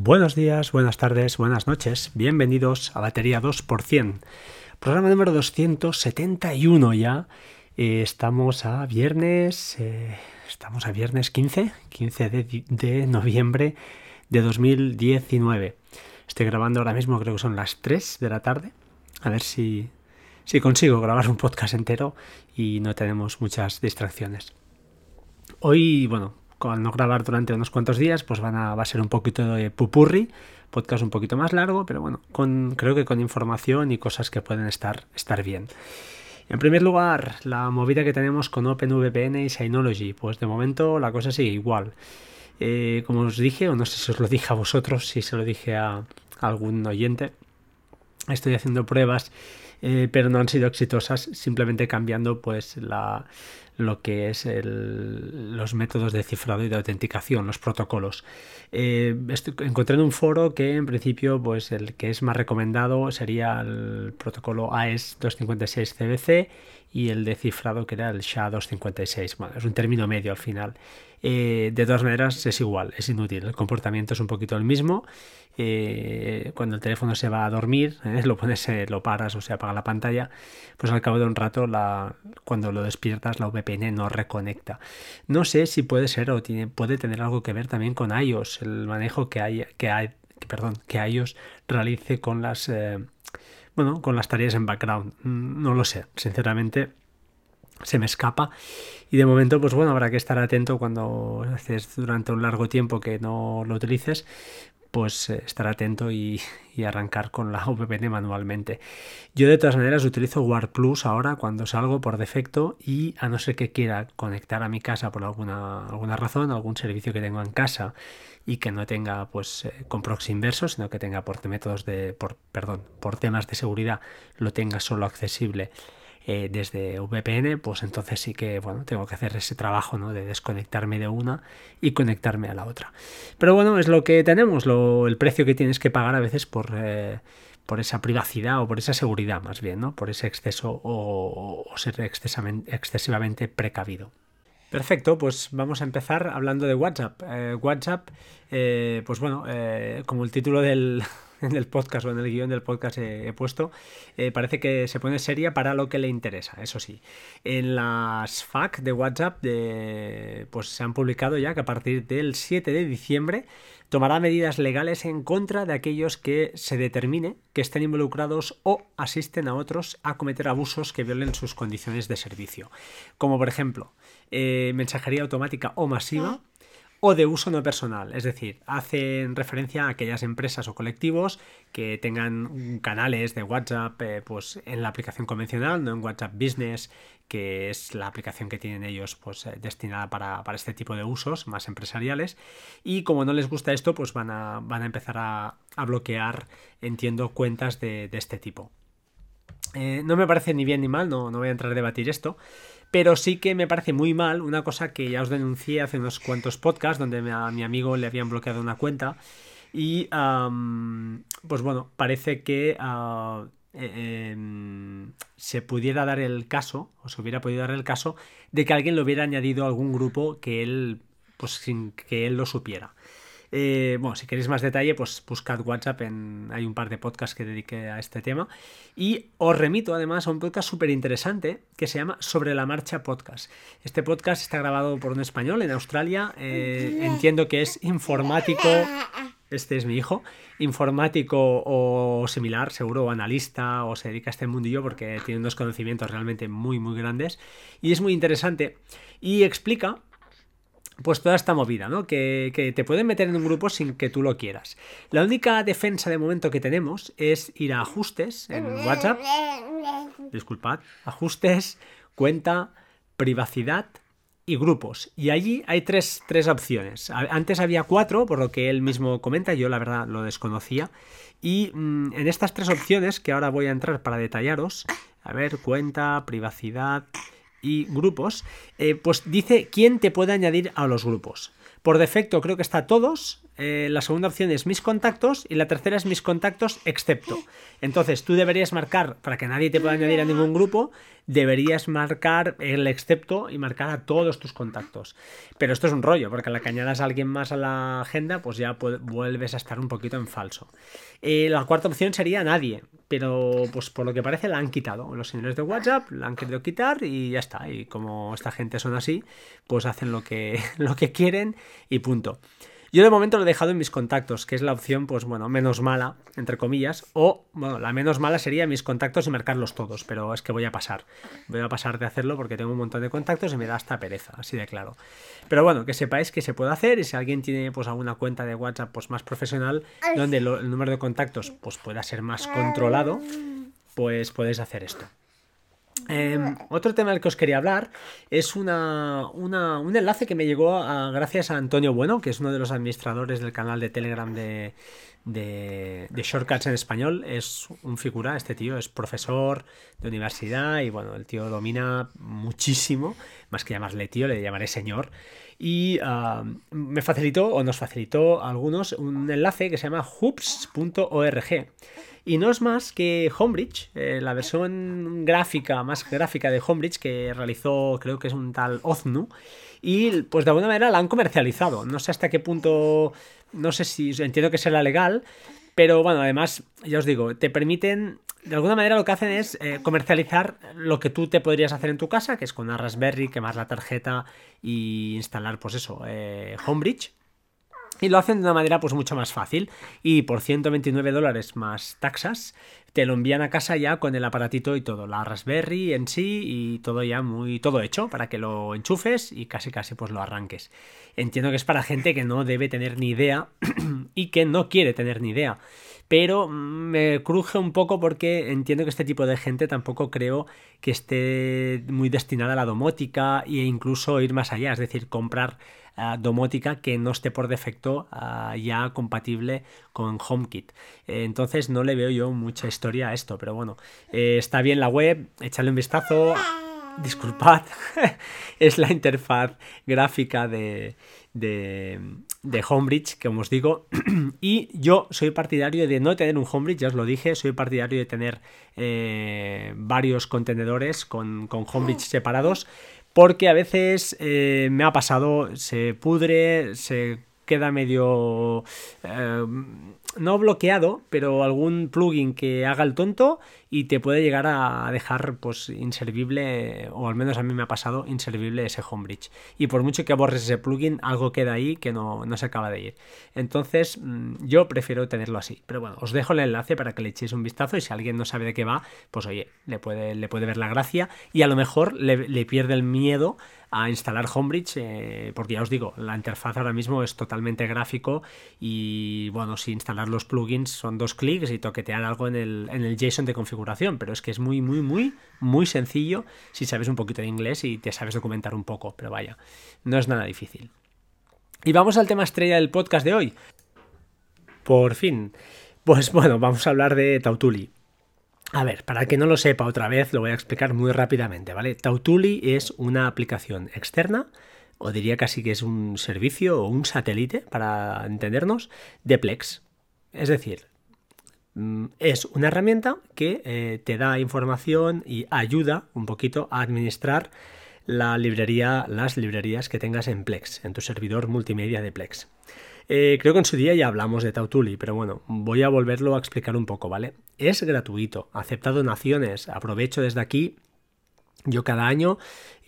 Buenos días, buenas tardes, buenas noches. Bienvenidos a Batería 2%. Programa número 271 ya. Eh, estamos a viernes. eh, estamos a viernes 15, 15 de, de noviembre de 2019. Estoy grabando ahora mismo, creo que son las 3 de la tarde. A ver si, si consigo grabar un podcast entero y no tenemos muchas distracciones. Hoy, bueno, al no grabar durante unos cuantos días, pues van a, va a ser un poquito de pupurri, podcast un poquito más largo, pero bueno, con, creo que con información y cosas que pueden estar, estar bien. En primer lugar, la movida que tenemos con OpenVPN y Synology, pues de momento la cosa sigue igual. Eh, como os dije, o no sé si os lo dije a vosotros, si se lo dije a, algún oyente, estoy haciendo pruebas, eh, pero no han sido exitosas, simplemente cambiando pues la, lo que es los métodos de cifrado y de autenticación, los protocolos. Eh, estoy, encontré en un foro que en principio pues el que es más recomendado sería el protocolo AES 256 CBC y el de cifrado que era el SHA-256. Bueno, es un término medio al final. Eh, de todas maneras es igual, es inútil. El comportamiento es un poquito el mismo. Eh, cuando el teléfono se va a dormir, eh, lo pones, eh, lo paras o se apaga la pantalla, pues al cabo de un rato, la, cuando lo despiertas, la VPN no reconecta. No sé si puede ser o tiene, puede tener algo que ver también con iOS, el manejo que hay, que hay, que, perdón, que iOS realice con las bueno, con las tareas en background. No lo sé, sinceramente se me escapa y de momento pues bueno habrá que estar atento cuando haces durante un largo tiempo que no lo utilices pues eh, estar atento y, y, arrancar con la VPN manualmente. Yo de todas maneras utilizo War Plus ahora cuando salgo por defecto y a no ser que quiera conectar a mi casa por alguna, alguna razón, algún servicio que tengo en casa y que no tenga pues eh, con proxy inverso, sino que tenga por métodos de por perdón, por temas de seguridad lo tenga solo accesible eh, desde VPN, pues entonces sí que bueno, tengo que hacer ese trabajo ¿no? de desconectarme de una y conectarme a la otra. Pero bueno, es lo que tenemos, lo, el precio que tienes que pagar a veces por, eh, por esa privacidad o por esa seguridad más bien, ¿no? por ese exceso o, ser excesivamente, precavido. Perfecto, pues vamos a empezar hablando de WhatsApp. Eh, WhatsApp, pues bueno, como el título del, en el podcast o en el guion del podcast he, puesto, eh, parece que se pone seria para lo que le interesa, eso sí. En las FAQ de WhatsApp de, pues se han publicado ya que a partir del 7 de diciembre tomará medidas legales en contra de aquellos que se determine que estén involucrados o asisten a otros a cometer abusos que violen sus condiciones de servicio. Como por ejemplo, eh, mensajería automática o masiva o de uso no personal, es decir, hacen referencia a aquellas empresas o colectivos que tengan canales de WhatsApp eh, pues en la aplicación convencional, no en WhatsApp Business, que es la aplicación que tienen ellos pues eh, destinada para, para, este tipo de usos más empresariales y como no les gusta esto pues van a, van a empezar a, a bloquear, entiendo, cuentas de, de este tipo. Eh, no me parece ni bien ni mal, no, no voy a entrar a debatir esto, pero sí que me parece muy mal una cosa que ya os denuncié hace unos cuantos podcasts donde a mi amigo le habían bloqueado una cuenta y um, pues bueno, parece que uh, eh, eh, se pudiera dar el caso, o se hubiera podido dar el caso, de que alguien le hubiera añadido a algún grupo que él, pues sin que él lo supiera. Eh, bueno, si queréis más detalle, pues buscad WhatsApp, en, hay un par de podcasts que dediqué a este tema. Y os remito además a un podcast súper interesante que se llama Sobre la Marcha Podcast. Este podcast está grabado por un español en Australia. Eh, entiendo que es informático. Este es mi hijo, informático o similar, seguro, o analista, o se dedica a este mundillo porque tiene unos conocimientos realmente muy, muy grandes. Y es muy interesante. Y explica pues toda esta movida, ¿no? Que, te pueden meter en un grupo sin que tú lo quieras. La única defensa de momento que tenemos es ir a ajustes en WhatsApp. Disculpad. Ajustes, cuenta, privacidad y grupos. Y allí hay tres, tres opciones. Antes había cuatro, por lo que él mismo comenta, yo la verdad lo desconocía. Y mmm, en estas tres opciones, que ahora voy a entrar para detallaros, a ver, cuenta, privacidad y grupos, eh, pues dice quién te puede añadir a los grupos. Por defecto creo que está todos, eh, la segunda opción es mis contactos y la tercera es mis contactos excepto. Entonces tú deberías marcar, para que nadie te pueda añadir a ningún grupo, deberías marcar el excepto y marcar a todos tus contactos. Pero esto es un rollo, porque la que añadas a alguien más a la agenda, pues ya vuelves a estar un poquito en falso. Eh, la cuarta opción sería nadie, pero pues por lo que parece la han quitado. Los señores de WhatsApp la han querido quitar y ya está. Y como esta gente son así, pues hacen lo que, lo que quieren y punto. Yo de momento lo he dejado en mis contactos, que es la opción, pues bueno, menos mala, entre comillas, o, bueno, la menos mala sería mis contactos y marcarlos todos, pero es que voy a pasar. Voy a pasar de hacerlo porque tengo un montón de contactos y me da hasta pereza, así de claro. Pero bueno, que sepáis que se puede hacer y si alguien tiene pues alguna cuenta de WhatsApp pues más profesional, donde el número de contactos pues pueda ser más controlado, pues podéis hacer esto. Em, otro tema del que os quería hablar es una, un enlace que me llegó gracias a Antonio Bueno, que es uno de los administradores del canal de Telegram de, de, Shortcuts en español. Es un figura, este tío es profesor de universidad y bueno, el tío domina muchísimo, más que llamarle tío, le llamaré señor. Y ah, me facilitó, o nos facilitó a algunos, un enlace que se llama hoops.org y no es más que Homebridge, eh, la versión gráfica, más gráfica de Homebridge que realizó, creo que es un tal Oznu. Y pues de alguna manera la han comercializado. No sé hasta qué punto, no sé si entiendo que será legal, pero bueno, además, ya os digo, te permiten, de alguna manera lo que hacen es eh, comercializar lo que tú te podrías hacer en tu casa, que es con una Raspberry, quemar la tarjeta y instalar, pues eso, eh, Homebridge. Y lo hacen de una manera pues mucho más fácil. Y por 129 dólares más taxas, te lo envían a casa ya con el aparatito y todo. La Raspberry en sí y todo ya muy todo hecho para que lo enchufes y casi casi pues lo arranques. Entiendo que es para gente que no debe tener ni idea y que no quiere tener ni idea. Pero me cruje un poco porque entiendo que este tipo de gente tampoco creo que esté muy destinada a la domótica e incluso ir más allá, es decir, comprar domótica que no esté por defecto ah, ya compatible con HomeKit. Entonces no le veo yo mucha historia a esto, pero bueno, eh, está bien la web, échale un vistazo. Disculpad, es la interfaz gráfica de, de, Homebridge, como os digo. y yo soy partidario de no tener un Homebridge, ya os lo dije, soy partidario de tener eh, varios contenedores con, con Homebridge separados porque a veces eh, me ha pasado, se pudre, se queda medio... Eh, no bloqueado, pero algún plugin que haga el tonto y te puede llegar a dejar pues inservible, o al menos a mí me ha pasado, inservible ese homebridge. Y por mucho que borres ese plugin, algo queda ahí que no, se acaba de ir. Entonces mm, yo prefiero tenerlo así. Pero bueno, os dejo el enlace para que le echéis un vistazo y si alguien no sabe de qué va, pues oye, le puede, le puede ver la gracia y a lo mejor le, le pierde el miedo a instalar Homebridge, eh, porque ya os digo, la interfaz ahora mismo es totalmente gráfico y bueno, si los plugins son dos clics y toquetear algo en el, en el JSON de configuración, pero es que es muy, muy, muy, muy sencillo si sabes un poquito de inglés y te sabes documentar un poco, pero vaya, no es nada difícil. Y vamos al tema estrella del podcast de hoy. Por fin. Pues bueno, vamos a hablar de Tautuli. A ver, para el que no lo sepa otra vez, lo voy a explicar muy rápidamente, ¿vale? Tautuli es una aplicación externa, o diría casi que es un servicio o un satélite, para entendernos, de Plex. Es decir, mm, es una herramienta que eh, te da información y ayuda un poquito a administrar la librería, las librerías que tengas en Plex, en tu servidor multimedia de Plex. Eh, creo que en su día ya hablamos de Tautuli, pero bueno, voy a volverlo a explicar un poco, ¿vale? Es gratuito, acepta donaciones, aprovecho desde aquí yo cada año,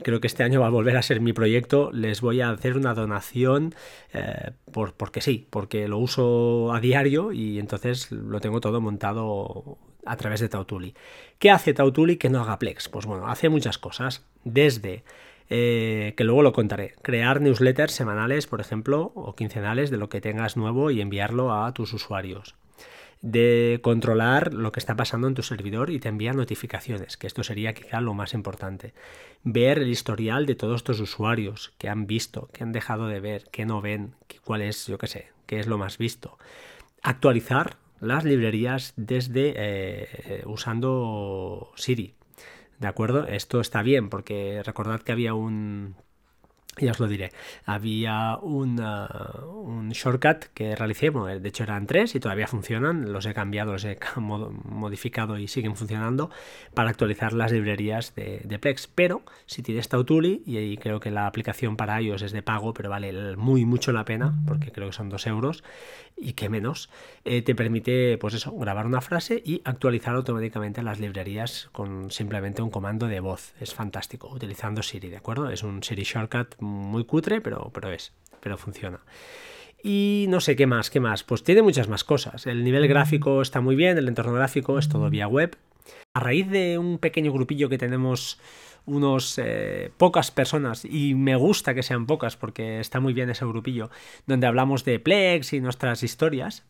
creo que este año va a volver a ser mi proyecto, les voy a hacer una donación eh, por, porque sí, porque lo uso a diario y entonces lo tengo todo montado a través de Tautuli. ¿Qué hace Tautuli que no haga Plex? Pues bueno, hace muchas cosas, desde eh, que luego lo contaré. Crear newsletters semanales, por ejemplo, o quincenales de lo que tengas nuevo y enviarlo a tus usuarios. De controlar lo que está pasando en tu servidor y te envía notificaciones, que esto sería quizá lo más importante. Ver el historial de todos tus usuarios, que han visto, que han dejado de ver, que no ven, cuál es, yo qué sé, qué es lo más visto. Actualizar las librerías desde eh, usando Siri, ¿De acuerdo? Esto está bien porque recordad que había un... ya os lo diré. Había un shortcut que realicé, de hecho eran tres y todavía funcionan, los he cambiado, los he modificado y siguen funcionando para actualizar las librerías de, Plex. Pero si tienes Tautuli, y creo que la aplicación para iOS es de pago, pero vale muy mucho la pena, porque creo que son dos euros y que menos, eh, te permite pues eso, grabar una frase y actualizar automáticamente las librerías con simplemente un comando de voz. Es fantástico, utilizando Siri, ¿de acuerdo? Es un Siri shortcut muy cutre, pero, pero es, pero funciona. Y no sé qué más, qué más. Pues tiene muchas más cosas. El nivel gráfico está muy bien, el entorno gráfico es todo vía web. A raíz de un pequeño grupillo que tenemos unos eh, pocas personas y me gusta que sean pocas porque está muy bien ese grupillo donde hablamos de Plex y nuestras historias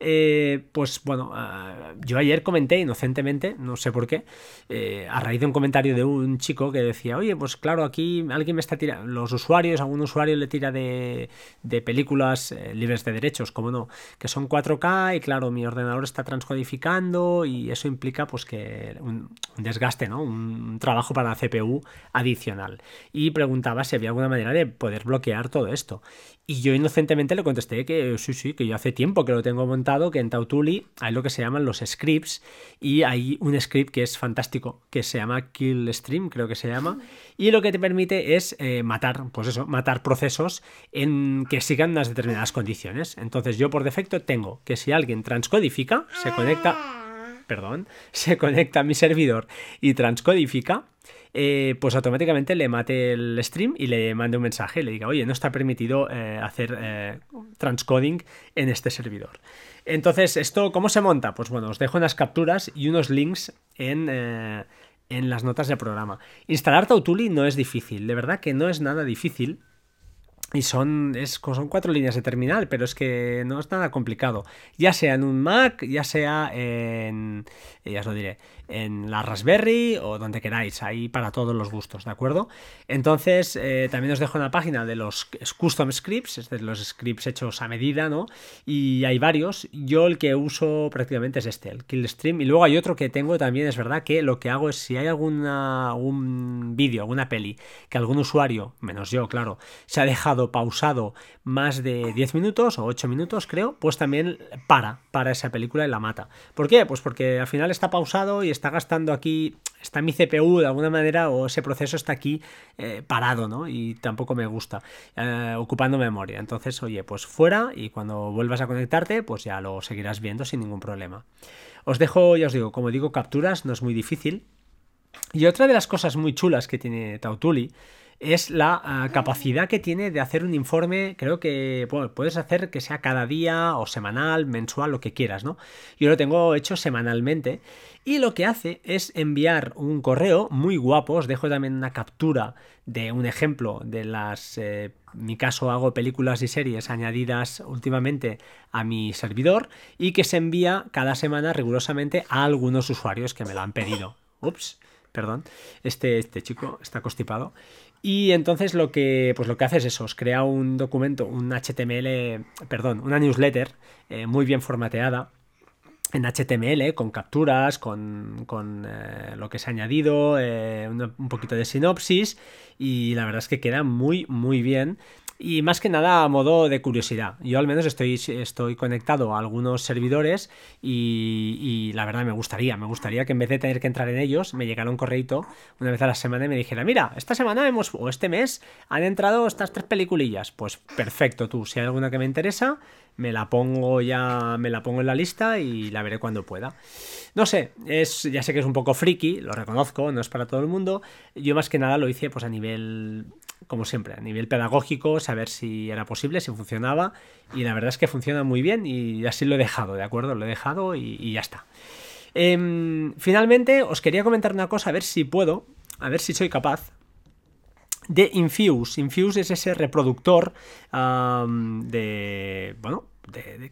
eh, pues bueno, ah, yo ayer comenté inocentemente, no sé por qué, eh, a raíz de un comentario de un chico que decía, oye, pues claro, aquí alguien me está tirando, los usuarios, algún usuario le tira de, de películas eh, libres de derechos, como no, que son 4K y claro, mi ordenador está transcodificando y eso implica pues que un, desgaste, ¿no? Un trabajo para la CPU adicional. Y preguntaba si había alguna manera de poder bloquear todo esto. Y yo inocentemente le contesté que sí, sí, que yo hace tiempo que lo tengo montado, que en Tautuli hay lo que se llaman los scripts y hay un script que es fantástico, que se llama Kill Stream, creo que se llama, y lo que te permite es eh, matar, pues eso, matar procesos en que sigan unas determinadas condiciones. Entonces yo por defecto tengo que si alguien transcodifica, se conecta, perdón, se conecta a mi servidor y transcodifica, eh, pues automáticamente le mate el stream y le mande un mensaje le diga, oye, no está permitido eh, hacer eh, transcoding en este servidor. Entonces, ¿esto cómo se monta? Pues bueno, os dejo unas capturas y unos links en, en las notas del programa. Instalar Tautuli no es difícil, de verdad que no es nada difícil. Y son, es, son cuatro líneas de terminal, pero es que no es nada complicado. Ya sea en un Mac, ya sea en. Ya os lo diré en la Raspberry o donde queráis, ahí para todos los gustos, ¿de acuerdo? Entonces, eh, también os dejo una página de los custom scripts, es de los scripts hechos a medida, ¿no? Y hay varios. Yo el que uso prácticamente es este, el Killstream. Y luego hay otro que tengo también, es verdad que lo que hago es si hay alguna, algún vídeo, alguna peli, que algún usuario, menos yo, claro, se ha dejado pausado más de 10 minutos o 8 minutos, creo, pues también para, para esa película y la mata. ¿Por qué? Pues porque al final está pausado y está gastando aquí, está mi CPU de alguna manera o ese proceso está aquí eh, parado, ¿no? Y tampoco me gusta, eh, ocupando memoria. Entonces, oye, pues fuera y cuando vuelvas a conectarte, pues ya lo seguirás viendo sin ningún problema. Os dejo, ya os digo, como digo, capturas, no es muy difícil. Y otra de las cosas muy chulas que tiene Tautuli es la ah, capacidad que tiene de hacer un informe, creo que puedes hacer que sea cada día o semanal, mensual, lo que quieras, ¿no? Yo lo tengo hecho semanalmente y lo que hace es enviar un correo muy guapo, os dejo también una captura de un ejemplo de las... Eh, en mi caso hago películas y series añadidas últimamente a mi servidor y que se envía cada semana rigurosamente a algunos usuarios que me lo han pedido. Ups, perdón, este, este chico está constipado. Y entonces lo que, pues lo que hace es eso, os crea un documento, un HTML, perdón, una newsletter eh, muy bien formateada en HTML, con capturas, con, con eh, lo que se ha añadido, eh, un, poquito de sinopsis y la verdad es que queda muy, muy bien y más que nada a modo de curiosidad. Yo al menos estoy, estoy conectado a algunos servidores y, la verdad me gustaría, me gustaría que en vez de tener que entrar en ellos, me llegara un correito una vez a la semana y me dijera, mira, esta semana hemos, o este mes han entrado estas tres peliculillas. Pues perfecto, tú, si hay alguna que me interesa, me la pongo ya, me la pongo en la lista y la veré cuando pueda. No sé, es, ya sé que es un poco friki, lo reconozco, no es para todo el mundo. Yo más que nada lo hice pues a nivel como siempre, a nivel pedagógico, saber si era posible, si funcionaba, y la verdad es que funciona muy bien y así lo he dejado, ¿de acuerdo? Lo he dejado y, ya está. Em, finalmente, os quería comentar una cosa, a ver si puedo, a ver si soy capaz de Infuse. Infuse es ese reproductor de, bueno,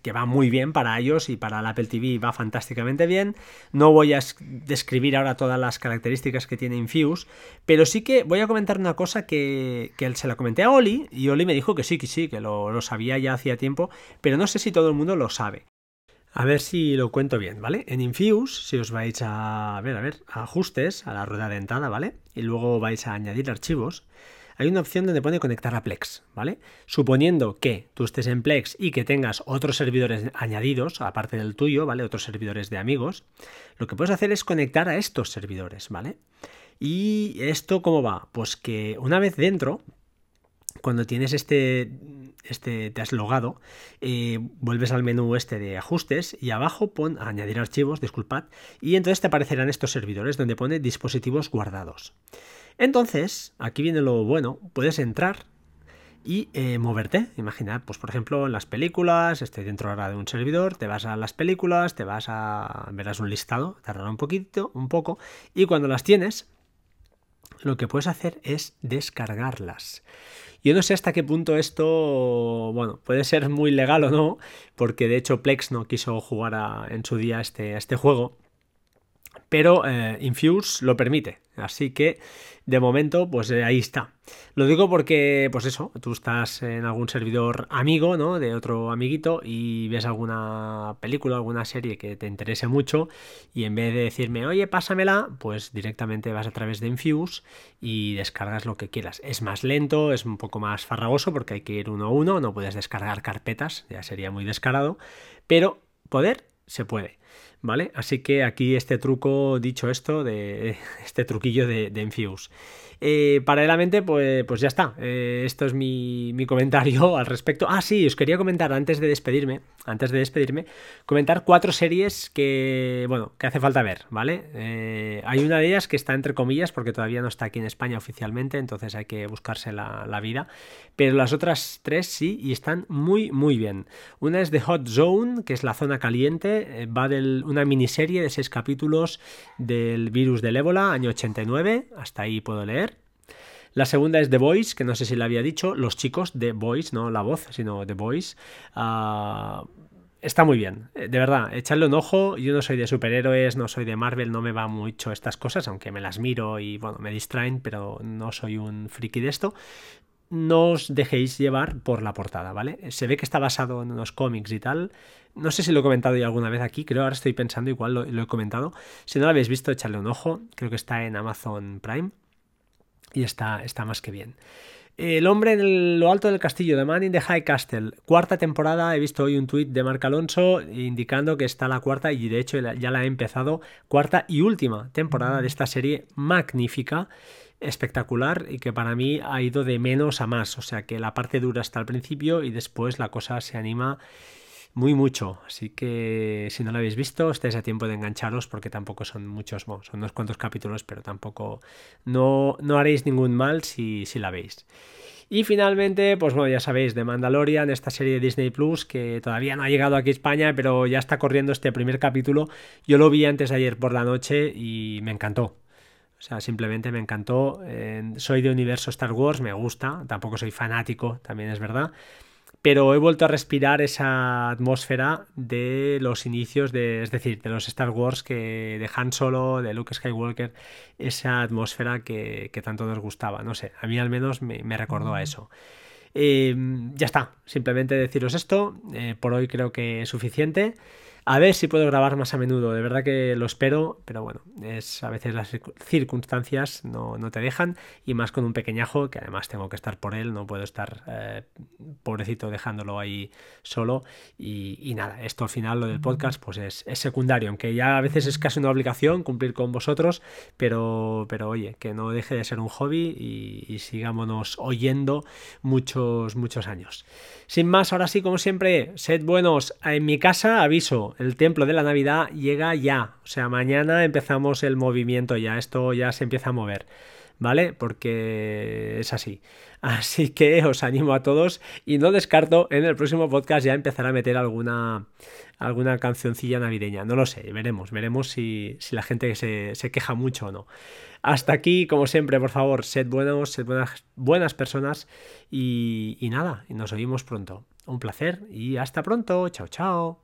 que va muy bien para ellos y para el Apple TV va fantásticamente bien. No voy a describir ahora todas las características que tiene Infuse, pero sí que voy a comentar una cosa que, se la comenté a Oli y Oli me dijo que sí, que sí, que lo, sabía ya hacía tiempo, pero no sé si todo el mundo lo sabe. A ver si lo cuento bien, ¿vale? En Infuse, si os vais a, a ver, a ver, ajustes, a la rueda dentada, ¿vale? Y luego vais a añadir archivos. Hay una opción donde pone conectar a Plex, ¿vale? Suponiendo que tú estés en Plex y que tengas otros servidores añadidos, aparte del tuyo, ¿vale? Otros servidores de amigos, lo que puedes hacer es conectar a estos servidores, ¿vale? ¿Y esto cómo va? Pues que una vez dentro, cuando tienes este, este te has logado, eh, vuelves al menú este de ajustes y abajo pon añadir archivos, disculpad, y entonces te aparecerán estos servidores donde pone dispositivos guardados. Entonces, aquí viene lo bueno, puedes entrar y eh, moverte. Imagina, pues por ejemplo, en las películas, estoy dentro ahora de un servidor, te vas a las películas, te vas a. verás un listado, tardará un poquito, un poco, y cuando las tienes, lo que puedes hacer es descargarlas. Yo no sé hasta qué punto esto, bueno, puede ser muy legal o no, porque de hecho Plex no quiso jugar en su día este, este juego, pero eh, Infuse lo permite. Así que de momento, pues eh, ahí está. Lo digo porque, pues eso, tú estás en algún servidor amigo, ¿no? De otro amiguito y ves alguna película, alguna serie que te interese mucho y en vez de decirme, oye, pásamela, pues directamente vas a través de Infuse y descargas lo que quieras. Es más lento, es un poco más farragoso porque hay que ir uno a uno, no puedes descargar carpetas, ya sería muy descarado, pero poder se puede. ¿Vale? Así que aquí este truco, dicho esto, de este truquillo de, de. Eh, paralelamente, pues, pues ya está. Eh, esto es mi, comentario al respecto. Ah, sí, os quería comentar antes de despedirme, antes de despedirme, comentar cuatro series que, bueno, que hace falta ver, ¿vale? Eh, hay una de ellas que está entre comillas porque todavía no está aquí en España oficialmente, entonces hay que buscarse la, la vida. Pero las otras tres sí, y están muy, muy bien. Una es The Hot Zone, que es la zona caliente, va de una miniserie de seis capítulos del virus del ébola, año 89, hasta ahí puedo leer. La segunda es The Voice, que no sé si le había dicho, los chicos The Voice, no la voz, sino The Voice. Ah, está muy bien, eh, de verdad, echarle un ojo. Yo no soy de superhéroes, no soy de Marvel, no me va mucho estas cosas, aunque me las miro y bueno, me distraen, pero no soy un friki de esto. No os dejéis llevar por la portada, ¿vale? Se ve que está basado en unos cómics y tal. No sé si lo he comentado ya alguna vez aquí, creo ahora estoy pensando, igual lo, lo he comentado. Si no lo habéis visto, echarle un ojo. Creo que está en Amazon Prime y está, está más que bien. El hombre en lo alto del castillo, de Man in the High Castle, cuarta temporada. He visto hoy un tuit de Marc Alonso indicando que está la cuarta y de hecho ya la ha empezado. Cuarta y última temporada de esta serie magnífica, espectacular y que para mí ha ido de menos a más. O sea que la parte dura hasta el principio y después la cosa se anima muy mucho. Así que si no lo habéis visto, estáis a tiempo de engancharos porque tampoco son muchos, son unos cuantos capítulos, pero tampoco no, no haréis ningún mal si, si la veis. Y finalmente, pues bueno, ya sabéis, de Mandalorian, esta serie de Disney Plus que todavía no ha llegado aquí a España, pero ya está corriendo este primer capítulo. Yo lo vi antes de ayer por la noche y me encantó. O sea, simplemente me encantó. soy de universo Star Wars, me gusta. Tampoco soy fanático, también es verdad pero he vuelto a respirar esa atmósfera de los inicios de, es decir, de los Star Wars que de Han Solo, de Luke Skywalker, esa atmósfera que, tanto nos gustaba. No sé, a mí al menos me, recordó a eso. Em, ya está, simplemente deciros esto. Eh, por hoy creo que es suficiente. A ver si puedo grabar más a menudo, de verdad que lo espero, pero bueno, es a veces las circunstancias no, te dejan y más con un pequeñajo que además tengo que estar por él, no puedo estar eh, pobrecito dejándolo ahí solo y, nada, esto al final lo del podcast pues es, secundario, aunque ya a veces es casi una obligación cumplir con vosotros, pero, pero oye, que no deje de ser un hobby y, y sigámonos oyendo muchos, muchos años. Sin más, ahora sí, como siempre, sed buenos. En mi casa, aviso, el templo de la Navidad llega ya. O sea, mañana empezamos el movimiento ya. Esto ya se empieza a mover. ¿Vale? Porque es así. Así que os animo a todos y no descarto en el próximo podcast ya empezar a meter alguna, alguna cancioncilla navideña. No lo sé, veremos, veremos si, la gente se, se, queja mucho o no. Hasta aquí, como siempre, por favor, sed buenos, sed buenas, buenas personas y, y nada, nos oímos pronto. Un placer y hasta pronto. Chao, chao.